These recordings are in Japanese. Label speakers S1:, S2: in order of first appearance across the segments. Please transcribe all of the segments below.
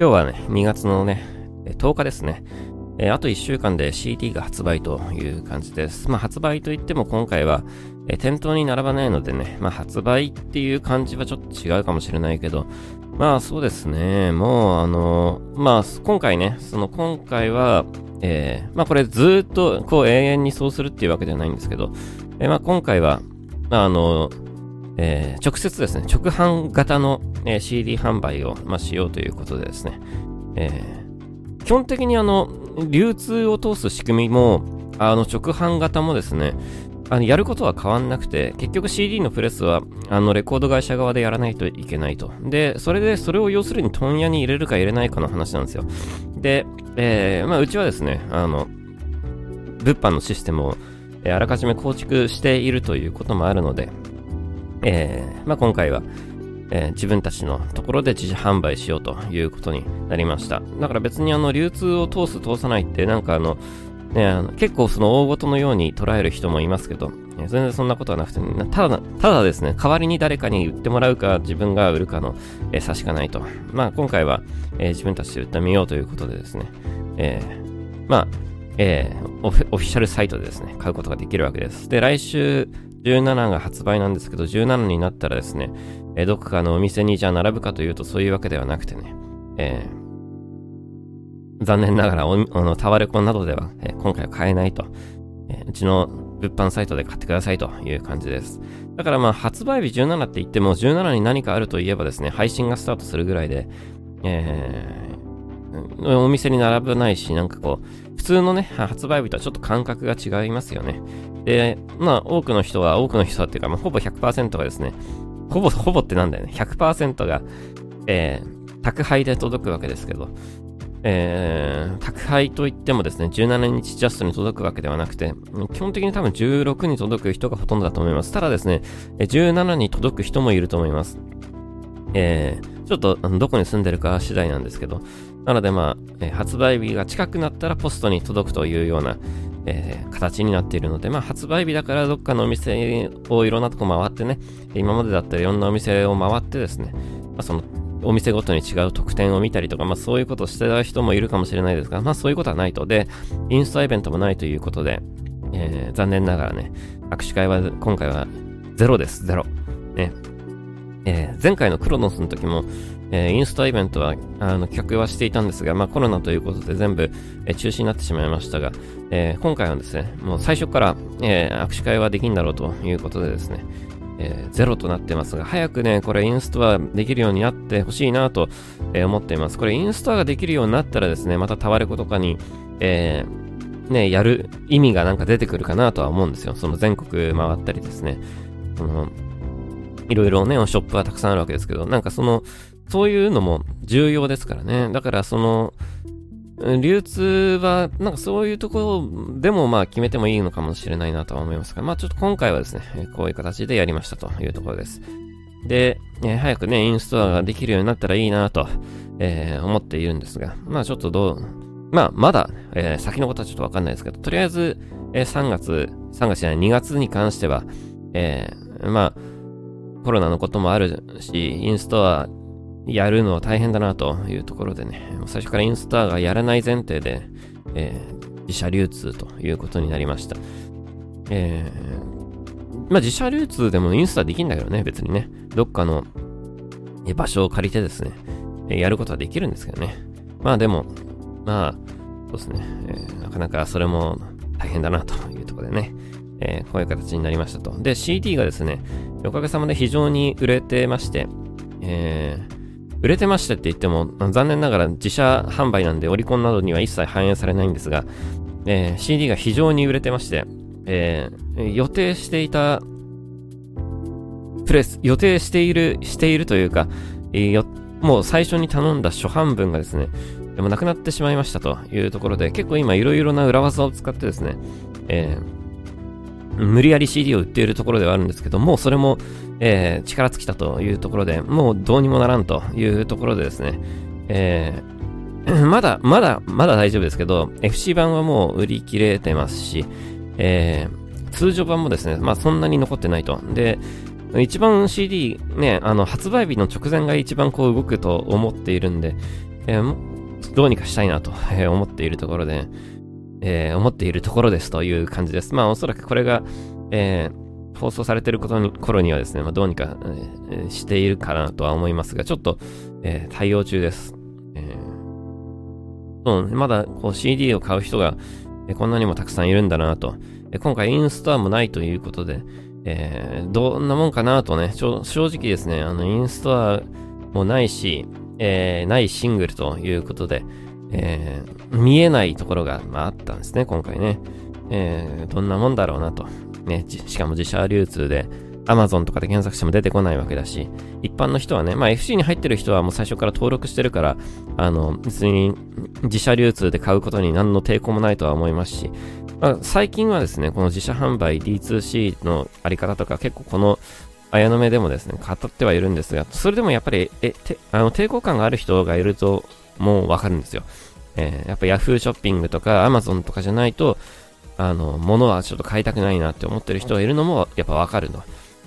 S1: 今日はね、2月のね、10日ですね。え、あと1週間で CD が発売という感じです。まあ発売といっても今回は、え、店頭に並ばないのでね、まあ発売っていう感じはちょっと違うかもしれないけど、まあそうですね、もうあの、まあ今回ね、その今回は、えー、まあこれずっとこう永遠にそうするっていうわけではないんですけど、えー、まあ今回は、あのえー、直接ですね、直販型の、えー、CD 販売を、まあ、しようということでですね、えー、基本的にあの、流通を通す仕組みも、あの、直販型もですね、あのやることは変わんなくて、結局 CD のプレスは、あの、レコード会社側でやらないといけないと。で、それで、それを要するに問屋に入れるか入れないかの話なんですよ。で、えー、まあ、うちはですね、あの、物販のシステムを、えー、あらかじめ構築しているということもあるので、えー、まあ、今回は、えー、自分たちのところで自社販売しようということになりました。だから別にあの流通を通す通さないってなんかあの、ね、あの結構その大事のように捉える人もいますけど、全然そんなことはなくて、ただ、ただですね、代わりに誰かに売ってもらうか自分が売るかの、えー、差しかないと。まあ今回は、えー、自分たちで売ってみようということでですね、えー、まあ、えー、オフィシャルサイトでですね、買うことができるわけです。で、来週、17が発売なんですけど、17になったらですね、えー、どこかのお店にじゃあ並ぶかというとそういうわけではなくてね、えー、残念ながらお、あの、タワレコなどでは、えー、今回は買えないと、えうちの物販サイトで買ってくださいという感じです。だからまあ発売日17って言っても17に何かあるといえばですね、配信がスタートするぐらいで、え、お店に並ばないし、なんかこう、普通のね、発売日とはちょっと感覚が違いますよね。で、まあ、多くの人は、多くの人はっていうか、まあ、ほぼ100%がですね、ほぼ、ほぼってなんだよね。100%が、えー、宅配で届くわけですけど、えー、宅配といってもですね、17日ジャストに届くわけではなくて、基本的に多分16に届く人がほとんどだと思います。ただですね、17に届く人もいると思います。えー、ちょっとどこに住んでるか次第なんですけど、なのでまあ、発売日が近くなったらポストに届くというような、えー、形になっているので、まあ、発売日だからどっかのお店をいろんなとこ回ってね、今までだったらいろんなお店を回ってですね、まあ、そのお店ごとに違う特典を見たりとか、まあそういうことをしてた人もいるかもしれないですが、まあそういうことはないと。で、インスタイベントもないということで、えー、残念ながらね、握手会は今回はゼロです、ゼロ。ね。えー、前回のクロノスの時も、えー、インスタイベントはあの企画はしていたんですが、まあ、コロナということで全部、えー、中止になってしまいましたが、え、今回はですね、もう最初から、え握手会はできんだろうということでですね、えゼロとなってますが、早くね、これインストアできるようになってほしいなと、え思っています。これインストができるようになったらですね、またタワレコとかに、えね、やる意味がなんか出てくるかなとは思うんですよ。その全国回ったりですね。そのいろいろね、ショップはたくさんあるわけですけど、なんかその、そういうのも重要ですからね。だからその、流通は、なんかそういうところでもまあ決めてもいいのかもしれないなとは思いますが、まあちょっと今回はですね、こういう形でやりましたというところです。で、え早くね、インストアができるようになったらいいなと、えー、思っているんですが、まあちょっとどう、まあまだ、えー、先のことはちょっとわかんないですけど、とりあえず、えー、3月、3月じゃない、2月に関しては、えー、まあ、コロナのこともあるし、インストアやるのは大変だなというところでね、最初からインストアがやらない前提で、えー、自社流通ということになりました。えー、まあ自社流通でもインストアできんだけどね、別にね、どっかの場所を借りてですね、やることはできるんですけどね。まあでも、まあ、そうですね、えー、なかなかそれも大変だなというところでね、えー、こういう形になりましたと。で、CD がですね、おかげさまで非常に売れてまして、えー、売れてましてって言っても、残念ながら自社販売なんでオリコンなどには一切反映されないんですが、えー、CD が非常に売れてまして、えー、予定していたプレス、予定している、しているというか、えー、もう最初に頼んだ初版分がですね、でもなくなってしまいましたというところで、結構今いろいろな裏技を使ってですね、えー、無理やり CD を売っているところではあるんですけどもう、それも、えー、力尽きたというところで、もうどうにもならんというところでですね、えー、まだ、まだ、まだ大丈夫ですけど、FC 版はもう売り切れてますし、えー、通常版もですね、まあそんなに残ってないと。で、一番 CD ね、あの発売日の直前が一番こう動くと思っているんで、えー、どうにかしたいなと思っているところで、えー、思っているところですという感じです。まあおそらくこれが、えー、放送されてることに頃にはですね、まあ、どうにか、えー、しているかなとは思いますが、ちょっと、え、対応中です。えー、まだこう CD を買う人が、え、こんなにもたくさんいるんだなと。え、今回インストアもないということで、え、どんなもんかなとね、正直ですね、あの、インストアもないし、え、ないシングルということで、えー、見えないところが、まあ、あったんですね、今回ね。えー、どんなもんだろうなと。ね、しかも自社流通で、Amazon とかで検索しても出てこないわけだし、一般の人はね、まあ FC に入ってる人はもう最初から登録してるから、あの、別に自社流通で買うことに何の抵抗もないとは思いますし、まあ、最近はですね、この自社販売 D2C のあり方とか結構この綾の目でもですね、語ってはいるんですが、それでもやっぱり、え、てあの抵抗感がある人がいるともうわかるんですよ。えー、やっぱ Yahoo ショッピングとか Amazon とかじゃないと、あの、物はちょっと買いたくないなって思ってる人がいるのもやっぱわかると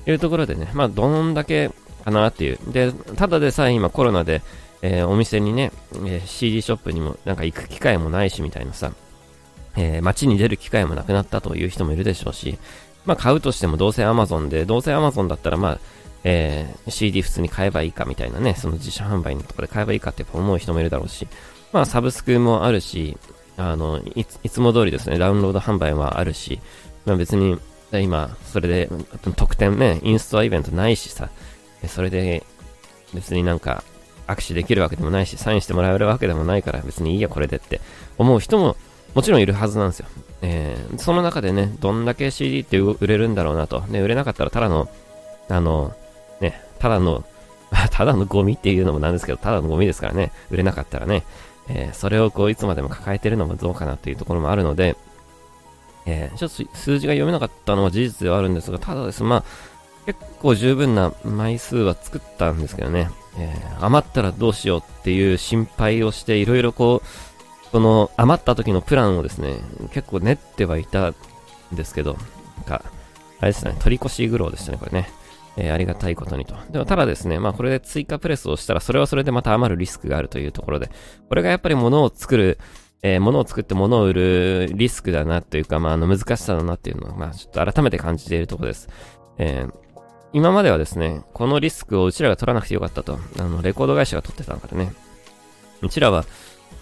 S1: いうところでね、まあどんだけかなっていう。で、ただでさえ今コロナで、えー、お店にね、えー、CD ショップにもなんか行く機会もないしみたいなさ、えー、街に出る機会もなくなったという人もいるでしょうし、まあ買うとしてもどうせ Amazon で、どうせ Amazon だったらまあ、えー、CD 普通に買えばいいかみたいなね、その自社販売のところで買えばいいかって思う人もいるだろうし、まあサブスクもあるし、あの、いついつも通りですね、ダウンロード販売はあるし、まあ別に、今、それで、特典ね、インストアイベントないしさ、それで、別になんか、握手できるわけでもないし、サインしてもらえるわけでもないから、別にいいや、これでって思う人も、もちろんいるはずなんですよ。えー、その中でね、どんだけ CD って売れるんだろうなと。ね、売れなかったらただの、あの、ね、ただの、ただのゴミっていうのもなんですけど、ただのゴミですからね、売れなかったらね、えー、それをこういつまでも抱えてるのもどうかなっていうところもあるので、えー、ちょっと数字が読めなかったのは事実ではあるんですが、ただです、まあ、結構十分な枚数は作ったんですけどね、えー、余ったらどうしようっていう心配をして、いろいろこう、その余った時のプランをですね、結構練ってはいたんですけど、なんか、あれですね、取り越し苦労でしたね、これね。えー、ありがたいことにと。でもただですね、まあこれで追加プレスをしたら、それはそれでまた余るリスクがあるというところで、これがやっぱり物を作る、えー、物を作って物を売るリスクだなというか、まああの難しさだなっていうのを、まあちょっと改めて感じているところです。えー、今まではですね、このリスクをうちらが取らなくてよかったと。あの、レコード会社が取ってたんからね。うちらは、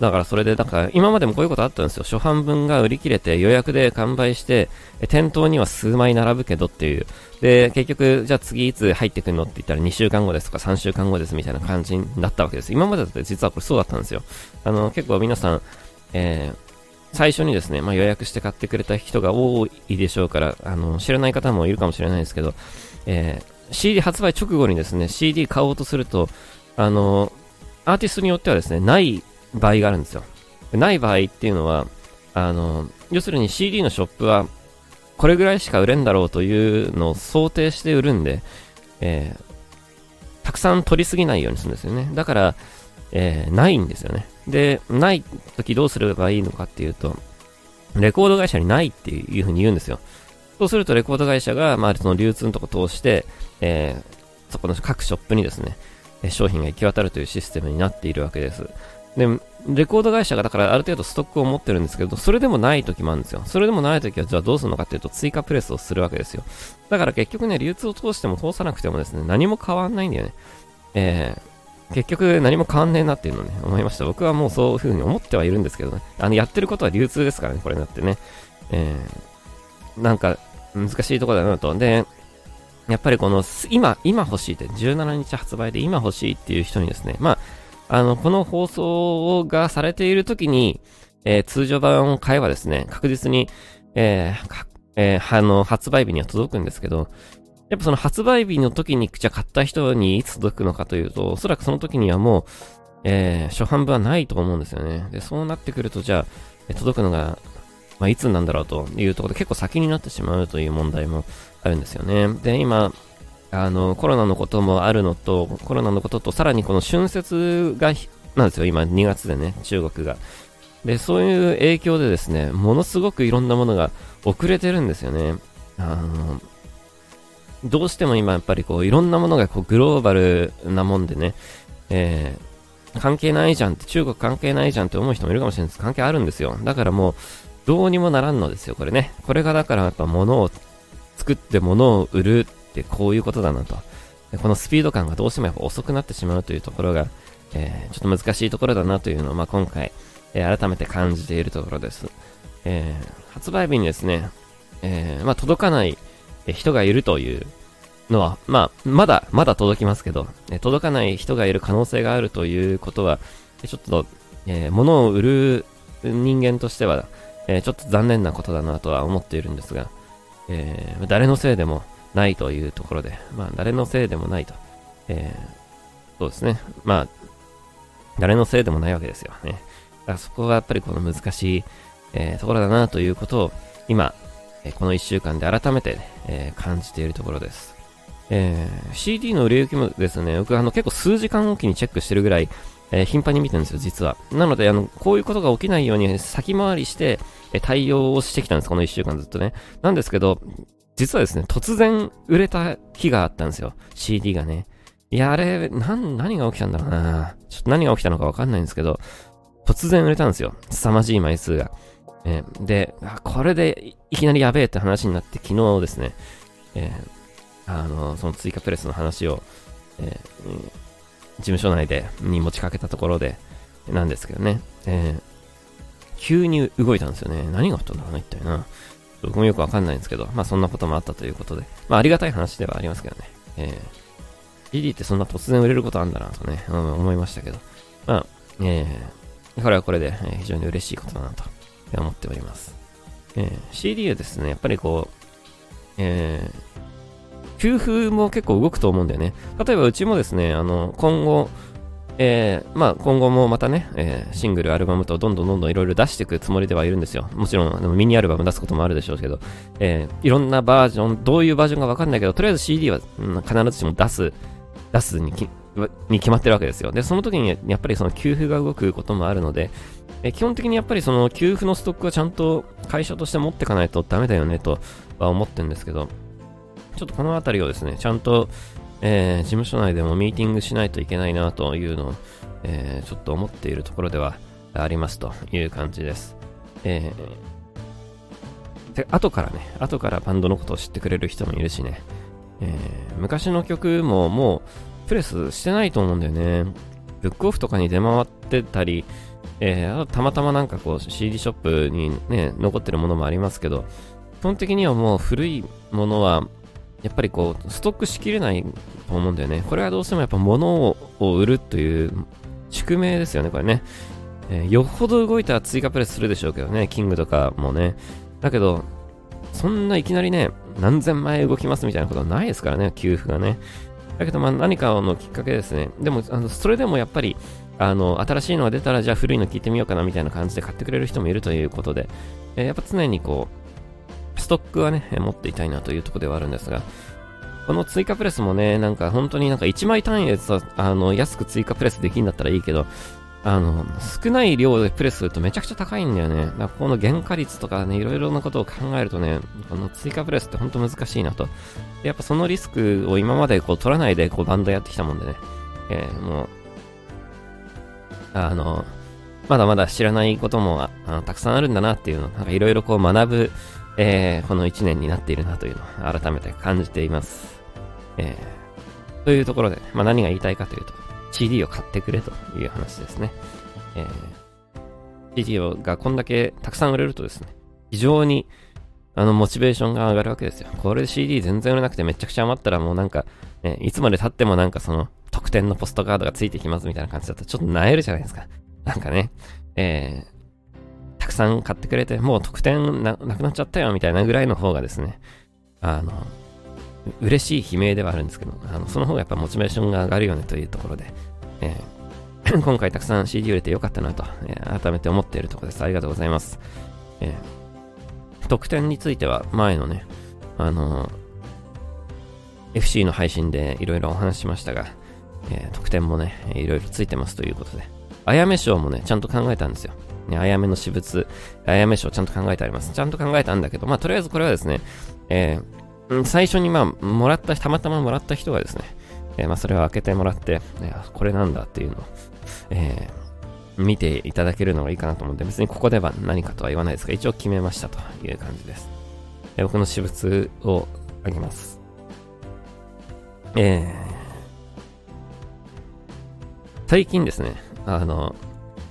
S1: だからそれで、だか今までもこういうことあったんですよ。初版分が売り切れて予約で完売して、店頭には数枚並ぶけどっていう。で、結局、じゃあ次いつ入ってくるのって言ったら2週間後ですとか3週間後ですみたいな感じになったわけです。今までだって実はこれそうだったんですよ。あの、結構皆さん、えー、最初にですね、まあ、予約して買ってくれた人が多いでしょうから、あの、知らない方もいるかもしれないですけど、えー、CD 発売直後にですね、CD 買おうとすると、あの、アーティストによってはですね、ない場合があるんですよ。ない場合っていうのは、あの、要するに CD のショップは、これぐらいしか売れんだろうというのを想定して売るんで、えー、たくさん取りすぎないようにするんですよね。だから、えー、ないんですよね。で、ない時どうすればいいのかっていうと、レコード会社にないっていうふうに言うんですよ。そうするとレコード会社が、まあ、その流通のとこ通して、えー、そこの各ショップにですね、商品が行き渡るというシステムになっているわけです。で、レコード会社がだからある程度ストックを持ってるんですけど、それでもない時もあるんですよ。それでもない時はじゃあどうするのかっていうと追加プレスをするわけですよ。だから結局ね、流通を通しても通さなくてもですね、何も変わんないんだよね。えー、結局何も変わんねえなっていうのをね、思いました。僕はもうそういう風に思ってはいるんですけどね。あの、やってることは流通ですからね、これだってね。えー、なんか難しいところだなと。で、やっぱりこの、今、今欲しいって、17日発売で今欲しいっていう人にですね、まあ、あの、この放送がされている時に、えー、通常版を買えばですね、確実に、えー、えー、あの、発売日には届くんですけど、やっぱその発売日の時に、じゃ買った人にいつ届くのかというと、おそらくその時にはもう、えー、初版分はないと思うんですよね。で、そうなってくると、じゃあ、届くのが、まあ、いつなんだろうというところで結構先になってしまうという問題もあるんですよね。で、今、あの、コロナのこともあるのと、コロナのことと、さらにこの春節が、なんですよ、今2月でね、中国が。で、そういう影響でですね、ものすごくいろんなものが遅れてるんですよね。あの、どうしても今やっぱりこう、いろんなものがこうグローバルなもんでね、えー関係ないじゃんって、中国関係ないじゃんって思う人もいるかもしれないです。関係あるんですよ。だからもう、どうにもならんのですよ、これね。これがだからやっぱ物を作って物を売るってこういうことだなと。このスピード感がどうしてもやっぱ遅くなってしまうというところが、えー、ちょっと難しいところだなというのを、まあ、今回、えー、改めて感じているところです。えー、発売日にですね、えー、まあ、届かない人がいるというのは、まあ、まだ、まだ届きますけど、え届かない人がいる可能性があるということは、ちょっと、えー、物を売る人間としては、えー、ちょっと残念なことだなとは思っているんですが、えー、誰のせいでもないというところで、まあ、誰のせいでもないと、えー、そうですね、まあ、誰のせいでもないわけですよね。だからそこがやっぱりこの難しい、えー、ところだなということを、今、えこの1週間で改めて、え感じているところです。えー、CD の売れ行きもですね、僕あの結構数時間おきにチェックしてるぐらい、えー、頻繁に見てるんですよ、実は。なので、あの、こういうことが起きないように先回りして、えー、対応をしてきたんです、この1週間ずっとね。なんですけど、実はですね、突然売れた日があったんですよ、CD がね。いや、あれ、なん、何が起きたんだろうなちょっと何が起きたのかわかんないんですけど、突然売れたんですよ。凄まじい枚数が。えー、で、これでいきなりやべえって話になって昨日ですね、えーあの、その追加プレスの話を、えー、事務所内で、に持ちかけたところで、なんですけどね、えー、急に動いたんですよね。何があったんだろうな、一体な。僕もよくわかん。ないんですけど、まあそんなこともあったということで、まあありがたい話ではありますけどね。えー、GD ってそんな突然売れることあんだなとね、うん、思いましたけど、まあ、えー、これはこれで、非常に嬉しいことだなと。思っております。えー、CD はですね、やっぱりこう、えー、給付も結構動くと思うんだよね。例えばうちもですね、あの、今後、えー、まあ今後もまたね、えー、シングル、アルバムとどんどんどんどんいろいろ出していくつもりではいるんですよ。もちろんミニアルバム出すこともあるでしょうけど、えー、いろんなバージョン、どういうバージョンかわかんないけど、とりあえず CD は、うん、必ずしも出す、出すにきに決まってるわけですよ。で、その時にやっぱりその給付が動くこともあるので、え基本的にやっぱりその給付のストックはちゃんと会社として持ってかないとダメだよねとは思ってるんですけど、ちょっとこのあたりをですね、ちゃんと、えー、事務所内でもミーティングしないといけないなというのを、えー、ちょっと思っているところではありますという感じです。えー、で、後からね、後からバンドのことを知ってくれる人もいるしね、えー、昔の曲ももうプレスしてないと思うんだよね。ブックオフとかに出回ってたり、えー、たまたまなんかこう CD ショップにね、残ってるものもありますけど、基本的にはもう古いものはやっぱりこう、ストックしきれないと思うんだよね。これはどうしてもやっぱ物を売るという宿命ですよね、これね。えー、よっぽど動いたら追加プレスするでしょうけどね、キングとかもね。だけど、そんないきなりね、何千枚動きますみたいなことはないですからね、給付がね。だけど、まあ何かのきっかけですね。でも、あのそれでもやっぱり、あの、新しいのが出たら、じゃあ古いの聞いてみようかなみたいな感じで買ってくれる人もいるということで、えー、やっぱ常にこう、トックはね、持っていたいなというところではあるんですが、この追加プレスもね、なんか本当になんか1枚単位でさ、あの、安く追加プレスできるんだったらいいけど、あの、少ない量でプレスするとめちゃくちゃ高いんだよね。だからこの原価率とかね、いろいろなことを考えるとね、この追加プレスって本当難しいなと。やっぱそのリスクを今までこう取らないでこうバンドやってきたもんでね、えー、もう、あの、まだまだ知らないこともあたくさんあるんだなっていうの、なんかいろいろこう学ぶえー、この1年になっているなというのを改めて感じています。えー、というところで、まあ、何が言いたいかというと、CD を買ってくれという話ですね。えー、CD がこんだけたくさん売れるとですね、非常にあの、モチベーションが上がるわけですよ。これ CD 全然売れなくてめちゃくちゃ余ったらもうなんか、ね、いつまで経ってもなんかその、特典のポストカードがついてきますみたいな感じだとちょっと萎えるじゃないですか。なんかね、えたくさん買ってくれて、もう得点なくなっちゃったよみたいなぐらいの方がですね、あの、嬉しい悲鳴ではあるんですけど、あのその方がやっぱモチベーションが上がるよねというところで、えー、今回たくさん CD 売れてよかったなと、えー、改めて思っているところです。ありがとうございます。えー、得点については前のね、あの FC の配信でいろいろお話ししましたが、えー、得点もね、いろいろついてますということで、あやめ賞もね、ちゃんと考えたんですよ。ね、あやめの私物、あやめ賞ちゃんと考えてあります。ちゃんと考えたんだけど、まあ、とりあえずこれはですね、えー、最初にまあ、もらった、たまたまもらった人がですね、えー、まあ、それを開けてもらって、これなんだっていうのを、えー、見ていただけるのがいいかなと思うんで、別にここでは何かとは言わないですが、一応決めましたという感じです。え僕の私物をあげます。えー、最近ですね、あの、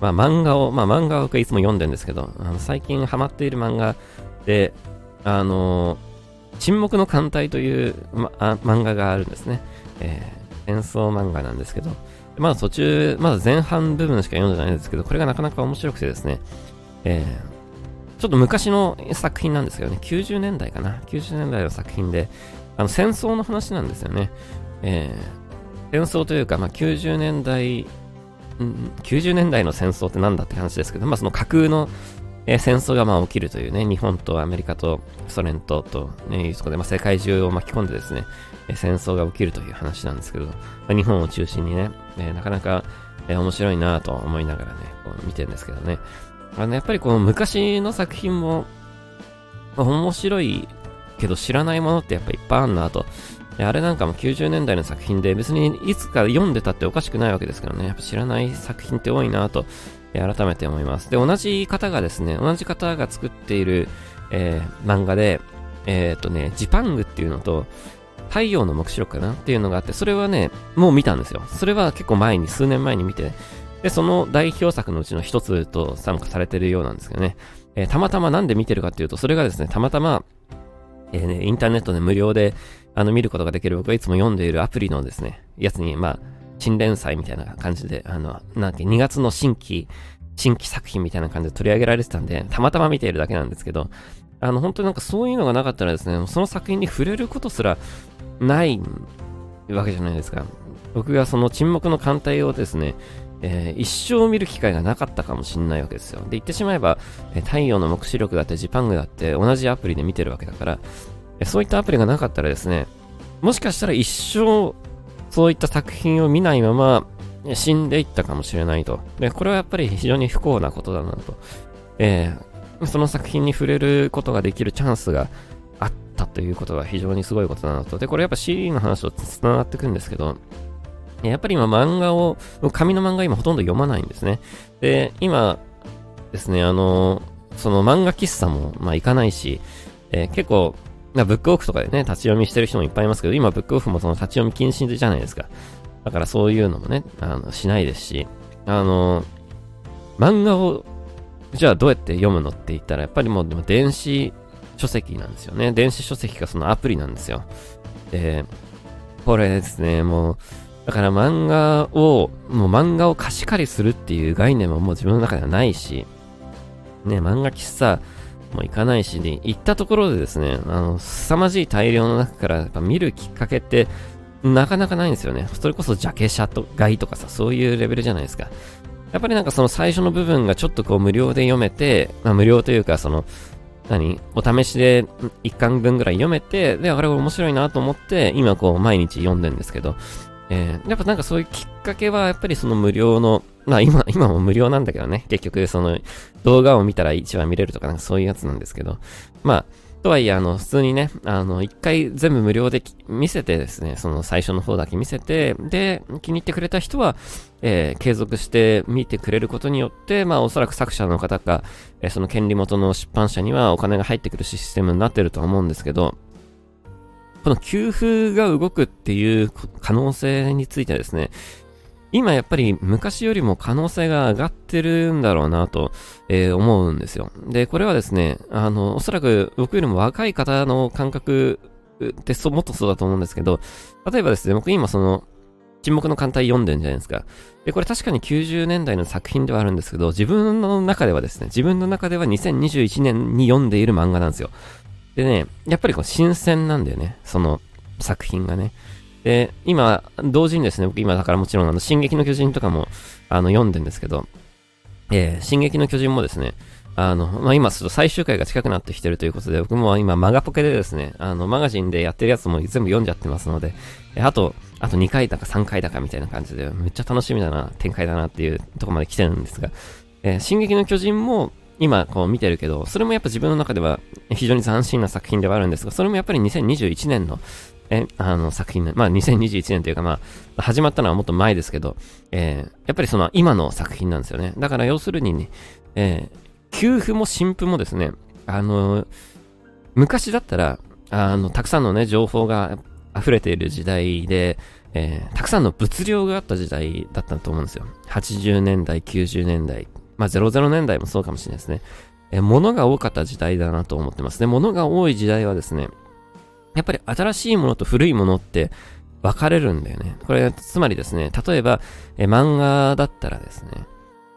S1: まあ、漫画を、まあ、漫画を僕いつも読んでるんですけど、あの最近ハマっている漫画で、あの、沈黙の艦隊という、ま、漫画があるんですね。えー、戦争漫画なんですけど、まだ途中、まだ前半部分しか読んでないんですけど、これがなかなか面白くてですね、えー、ちょっと昔の作品なんですけどね、90年代かな、90年代の作品で、あの戦争の話なんですよね。えー、戦争というか、まあ、90年代、うん、90年代の戦争って何だって話ですけど、まあ、その架空の、えー、戦争がまあ起きるというね、日本とアメリカとソ連とと、ね、いうところで、まあ、世界中を巻き込んでですね、えー、戦争が起きるという話なんですけど、まあ、日本を中心にね、えー、なかなか、え、面白いなと思いながらね、こう見てるんですけどね。あの、やっぱりこの昔の作品も、ま面白いけど知らないものってやっぱいっぱいあんなと。あれなんかも90年代の作品で別にいつか読んでたっておかしくないわけですからね。やっぱ知らない作品って多いなと、改めて思います。で、同じ方がですね、同じ方が作っている、えー、漫画で、えー、っとね、ジパングっていうのと、太陽の目視録かな？っていうのがあって、それはね、もう見たんですよ。それは結構前に、数年前に見て、で、その代表作のうちの一つと参加されてるようなんですけどね。えー、たまたまなんで見てるかっていうと、それがですね、たまたま、えー、ね、インターネットで無料で、あの、見ることができる僕がいつも読んでいるアプリのですね、やつに、まあ、新連載みたいな感じで、あの、なんか2月の新規、新規作品みたいな感じで取り上げられてたんで、たまたま見ているだけなんですけど、あの、本当になんかそういうのがなかったらですね、その作品に触れることすらないわけじゃないですか。僕がその沈黙の艦隊をですね、えー、一生見る機会がなかったかもしんないわけですよ。で、言ってしまえば、え、太陽の目視力だってジパングだって同じアプリで見てるわけだから、そういったアプリがなかったらですね、もしかしたら一生そういった作品を見ないまま死んでいったかもしれないと。で、これはやっぱり非常に不幸なことだなと。えー、その作品に触れることができるチャンスがあったということが非常にすごいことだなと。で、これやっぱ CD の話と繋がってくんですけど、やっぱり今漫画を、紙の漫画今ほとんど読まないんですね。で、今ですね、あの、その漫画喫茶も、まあ行かないし、えー、結構、ブックオフとかでね、立ち読みしてる人もいっぱいいますけど、今ブックオフもその立ち読み禁止じゃないですか。だからそういうのもね、あの、しないですし、あの、漫画を、じゃあどうやって読むのって言ったら、やっぱりもうでも電子書籍なんですよね。電子書籍がそのアプリなんですよ。で、これですね、もう、だから漫画を、もう漫画を貸し借りするっていう概念ももう自分の中ではないし、ね、漫画喫茶もう行かないし、で、行ったところでですね、あの、凄まじい大量の中からやっぱ見るきっかけって、なかなかないんですよね。それこそジャケ写と買いとかさ、そういうレベルじゃないですか。やっぱりなんかその最初の部分がちょっとこう無料で読めて、まあ無料というかその、何？お試しで1巻分ぐらい読めて、で、あれ面白いなと思って、今こう毎日読んでんですけど、えー、やっぱなんかそういうきっかけは、やっぱりその無料の、まあ今、今も無料なんだけどね、結局その動画を見たら1話見れるとかなんかそういうやつなんですけど、まあ、とはいえ、あの、普通にね、あの、一回全部無料で見せてですね、その最初の方だけ見せて、で、気に入ってくれた人は、えー、継続して見てくれることによって、まあ、おそらく作者の方か、えー、その権利元の出版社にはお金が入ってくるシステムになってるとは思うんですけど、この給付が動くっていう可能性についてはですね、今やっぱり昔よりも可能性が上がってるんだろうなと、えー、思うんですよ。で、これはですね、あの、おそらく僕よりも若い方の感覚ってそもっとそうだと思うんですけど、例えばですね、僕今その、沈黙の艦隊読んでるんじゃないですか。で、これ確かに90年代の作品ではあるんですけど、自分の中ではですね、自分の中では2021年に読んでいる漫画なんですよ。でね、やっぱりこう新鮮なんだよね、その作品がね。で、今、同時にですね、僕今だからもちろんあの、進撃の巨人とかも、あの、読んでんですけど、えー、進撃の巨人もですね、あの、まあ、今、ちょっと最終回が近くなってきてるということで、僕も今、マガポケでですね、あの、マガジンでやってるやつも全部読んじゃってますので、えあと、あと2回だか3回だかみたいな感じで、めっちゃ楽しみだな、展開だなっていうとこまで来てるんですが、えー、進撃の巨人も、今こう見てるけど、それもやっぱ自分の中では非常に斬新な作品ではあるんですが、それもやっぱり2021年の、え、あの作品、まあ2021年というかまあ、始まったのはもっと前ですけど、えー、やっぱりその今の作品なんですよね。だから要するにね、えー、給付も新譜もですね、あのー、昔だったら、あの、たくさんのね、情報が溢れている時代で、えー、たくさんの物量があった時代だったと思うんですよ。80年代、90年代、まあ00年代もそうかもしれないですね。え、物が多かった時代だなと思ってますね。物が多い時代はですね、やっぱり新しいものと古いものって分かれるんだよね。これ、つまりですね、例えば、え漫画だったらですね、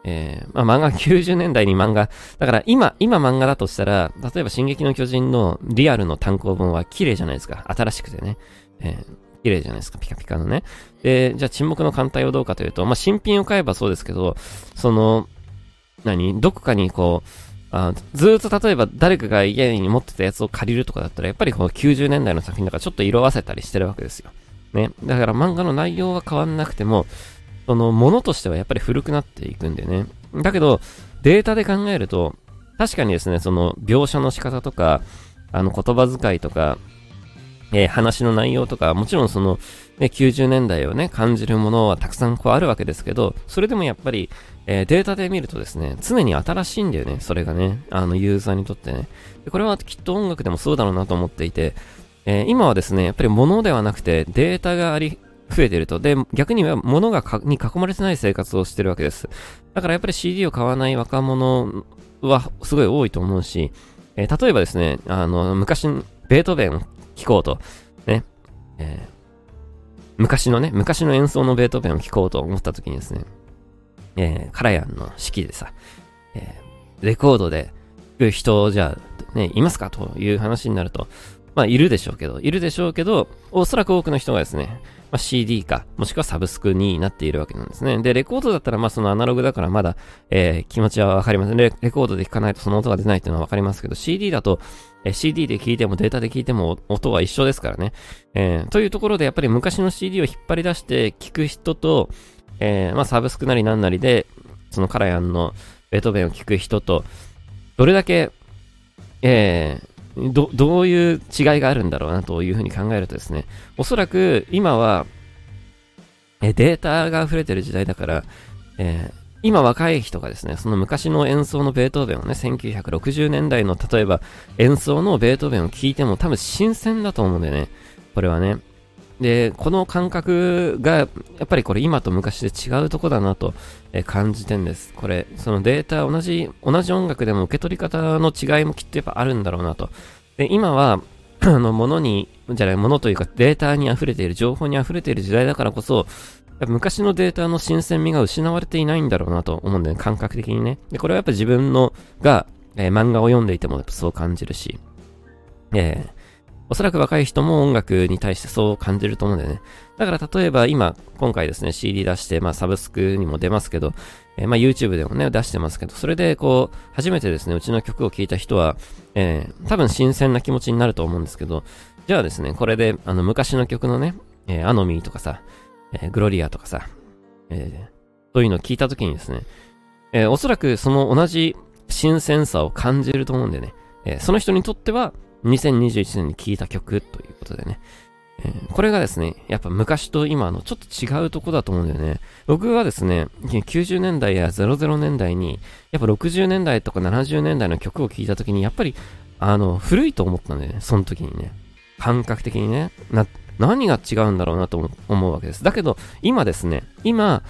S1: えー、まあ、漫画90年代に漫画、だから今、今漫画だとしたら、例えば進撃の巨人のリアルの単行本は綺麗じゃないですか。新しくてね。えー、綺麗じゃないですか。ピカピカのね。で、じゃあ沈黙の艦隊をどうかというと、まあ、新品を買えばそうですけど、その、何？どこかにこう、あずっと例えば誰かが家に持ってたやつを借りるとかだったら、やっぱりこの90年代の作品だからちょっと色あせたりしてるわけですよ。ね。だから漫画の内容は変わんなくても、そのものとしてはやっぱり古くなっていくんでね。だけど、データで考えると、確かにですね、その描写の仕方とか、あの言葉遣いとか、えー、話の内容とか、もちろんその、ね、90年代をね、感じるものはたくさんこうあるわけですけど、それでもやっぱり、えー、データで見るとですね、常に新しいんだよね、それがね、あの、ユーザーにとってね。でこれはきっと音楽でもそうだろうなと思っていて、えー、今はですね、やっぱり物ではなくてデータがあり、増えてると。で、逆には物がかに囲まれてない生活をしてるわけです。だからやっぱり CD を買わない若者はすごい多いと思うし、えー、例えばですね、あの、昔、ベートーベンを聴こうと、ね、えー、昔のね、昔の演奏のベートーベンを聴こうと思った時にですね、えー、カラヤンの式でさ、えー、レコードで弾く人じゃ、ね、いますかという話になると、まあ、いるでしょうけど、いるでしょうけど、おそらく多くの人がですね、まあ、CD か、もしくはサブスクになっているわけなんですね。で、レコードだったら、まあ、そのアナログだからまだ、えー、気持ちはわかりますレ。レコードで弾かないとその音が出ないっていうのはわかりますけど、CD だと、えー、CD で聴いてもデータで聴いても音は一緒ですからね。えー、というところで、やっぱり昔の CD を引っ張り出して聴く人と、えー、まあ、サブスクなりなんなりで、そのカラヤンのベートーベンを聴く人と、どれだけ、えー、ど、どういう違いがあるんだろうなというふうに考えるとですね、おそらく今は、えデータが溢れてる時代だから、えー、今若い人がですね、その昔の演奏のベートーベンをね、1960年代の例えば演奏のベートーベンを聴いても多分新鮮だと思うんでね、これはね。で、この感覚が、やっぱりこれ今と昔で違うとこだなと、感じてんです。これ、そのデータ、同じ、同じ音楽でも受け取り方の違いもきっとやっぱあるんだろうなと。で、今は、あの、ものに、じゃない、ものというかデータに溢れている、情報に溢れている時代だからこそ、昔のデータの新鮮味が失われていないんだろうなと思うんだよね、感覚的にね。で、これはやっぱ自分のが、えー、漫画を読んでいてもやっぱそう感じるし、えー、おそらく若い人も音楽に対してそう感じると思うんだよね。だから例えば今、今回ですね、CD 出して、まあサブスクにも出ますけど、えー、まあ YouTube でもね、出してますけど、それでこう、初めてですね、うちの曲を聴いた人は、えー、多分新鮮な気持ちになると思うんですけど、じゃあですね、これで、あの、昔の曲のね、えー、アノミーとかさ、えー、グロリアとかさ、えー、そういうのを聞いたときにですね、えー、おそらくその同じ新鮮さを感じると思うんでね、えー、その人にとっては、2021年に聴いた曲ということでね。えー、これがですね、やっぱ昔と今のちょっと違うとこだと思うんだよね。僕はですね、90年代や00年代に、やっぱ60年代とか70年代の曲を聴いた時に、やっぱり、あの、古いと思ったんだよね、その時にね。感覚的にね。な、何が違うんだろうなと思うわけです。だけど、今ですね、今、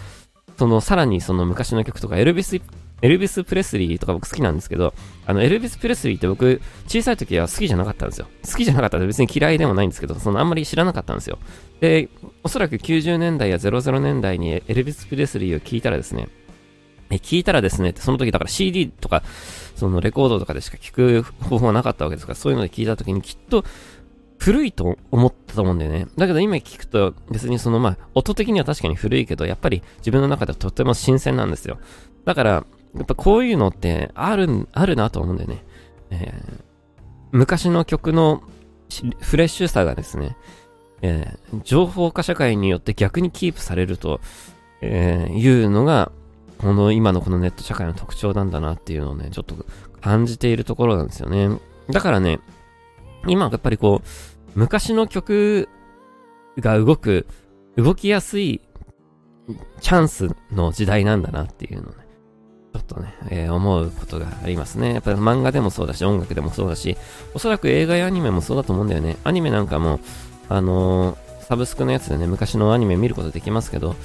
S1: そのさらにその昔の曲とかエルビスエルビス・プレスリーとか僕好きなんですけど、あの、エルビス・プレスリーって僕、小さい時は好きじゃなかったんですよ。好きじゃなかったら別に嫌いでもないんですけど、そのあんまり知らなかったんですよ。で、おそらく90年代や00年代にエルビス・プレスリーを聞いたらですね、え、聞いたらですね、その時だから CD とか、そのレコードとかでしか聞く方法はなかったわけですから、そういうので聞いた時にきっと、古いと思ったと思うんだよね。だけど今聞くと別にそのまあ音的には確かに古いけどやっぱり自分の中ではとっても新鮮なんですよ。だからやっぱこういうのってある、あるなと思うんだよね。えー、昔の曲のフレッシュさがですね、えー、情報化社会によって逆にキープされると、えー、いうのが、この今のこのネット社会の特徴なんだなっていうのをね、ちょっと感じているところなんですよね。だからね、今やっぱりこう、昔の曲が動く、動きやすいチャンスの時代なんだなっていうのね、ちょっとね、えー、思うことがありますね。やっぱり漫画でもそうだし、音楽でもそうだし、おそらく映画やアニメもそうだと思うんだよね。アニメなんかも、あのー、サブスクのやつでね、昔のアニメ見ることできますけど、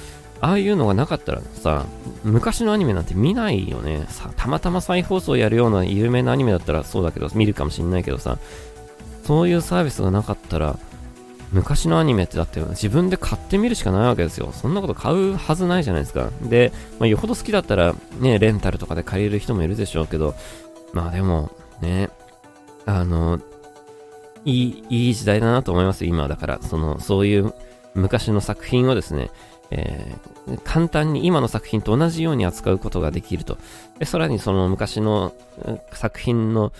S1: ああいうのがなかったらさ、昔のアニメなんて見ないよね。さ、たまたま再放送やるような有名なアニメだったらそうだけど、見るかもしんないけどさ、そういうサービスがなかったら、昔のアニメってだって自分で買ってみるしかないわけですよ。そんなこと買うはずないじゃないですか。で、まあ、よほど好きだったらね、レンタルとかで借りる人もいるでしょうけど、まあでも、ね、あの、いい、いい時代だなと思います今だから、その、そういう昔の作品をですね、えー、簡単に今の作品と同じように扱うことができると。で、さらにその昔の作品の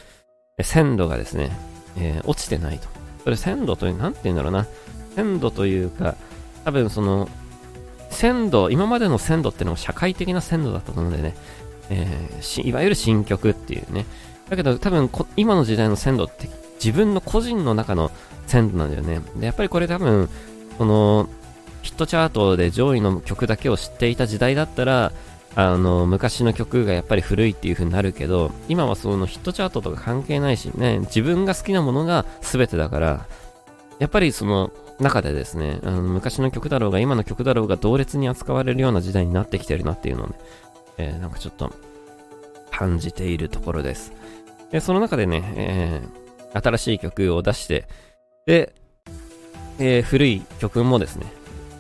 S1: 鮮度がですね、えー、落ちてないと。それ鮮度という、なんて言うんだろうな。鮮度というか、多分その、鮮度、今までの鮮度ってのは社会的な鮮度だったと思うんでね、えー、いわゆる新曲っていうね。だけど多分今の時代の鮮度って自分の個人の中の鮮度なんだよね。で、やっぱりこれ多分、この、ヒットチャートで上位の曲だけを知っていた時代だったら、あの、昔の曲がやっぱり古いっていう風になるけど、今はそのヒットチャートとか関係ないしね、自分が好きなものが全てだから、やっぱりその中でですね、あの昔の曲だろうが今の曲だろうが同列に扱われるような時代になってきてるなっていうのをね、えー、なんかちょっと感じているところです。で、その中でね、えー、新しい曲を出して、で、えー、古い曲もですね、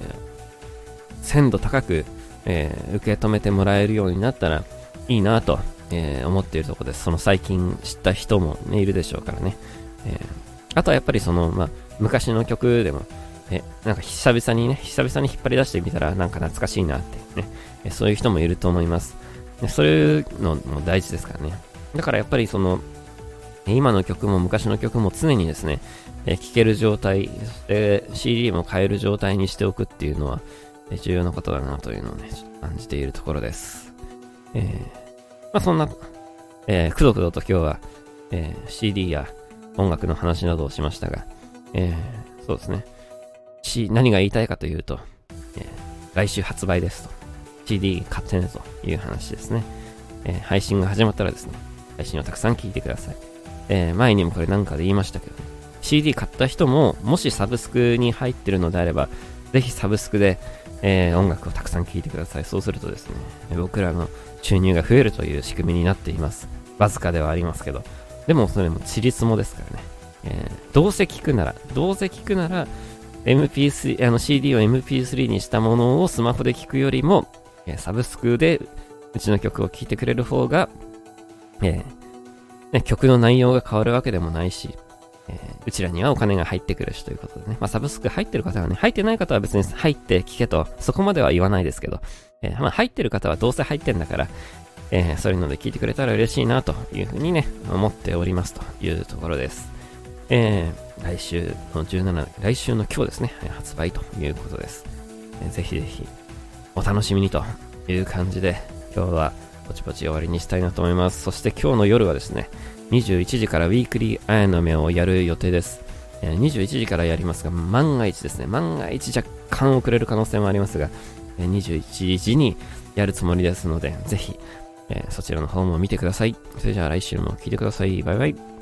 S1: えー、鮮度高くえー、受け止めてもらえるようになったらいいなと、えー、思っているところです。その最近知った人も、ね、いるでしょうからね。えー、あとはやっぱりその、まあ、昔の曲でも、え、なんか久々にね、久々に引っ張り出してみたらなんか懐かしいなってね、えそういう人もいると思います。そういうのも大事ですからね。だからやっぱりその、今の曲も昔の曲も常にですね、え聴ける状態、え CD も買える状態にしておくっていうのは、重要なことだなというのをね、感じているところです。えー、まあそんな、えー、くどくどと今日は、えー、CD や音楽の話などをしましたが、えー、そうですね。C、何が言いたいかというと、えー、来週発売ですと。CD 買ってねという話ですね。えー、配信が始まったらですね、配信をたくさん聞いてください。えー、前にもこれなんかで言いましたけど、ね、CD 買った人も、もしサブスクに入ってるのであれば、ぜひサブスクで、えー、音楽をたくさん聴いてください。そうするとですね、僕らの収入が増えるという仕組みになっています。わずかではありますけど。でもそれもちりつもですからね。えー、どうせ聞くなら、どうせ聞くなら、MP3、あの CD を MP3 にしたものをスマホで聞くよりも、えー、サブスクでうちの曲を聴いてくれる方が、えーね、曲の内容が変わるわけでもないし、えー、うちらにはお金が入ってくるしということでね。まあ、サブスク入ってる方はね、入ってない方は別に入って聞けと、そこまでは言わないですけど、えー、まあ、入ってる方はどうせ入ってんだから、えー、そういうので聞いてくれたら嬉しいなというふうにね、思っておりますというところです。えー、来週の17、来週の今日ですね、発売ということです。えー、ぜひぜひ、お楽しみにという感じで、今日はポチポチ終わりにしたいなと思います。そして今日の夜はですね、21時からウィークリーあやの目をやる予定です。21時からやりますが、万が一ですね、万が一若干遅れる可能性もありますが、21時にやるつもりですので、ぜひ、えそちらの方も見てください。それじゃあ来週も聞いてください。バイバイ。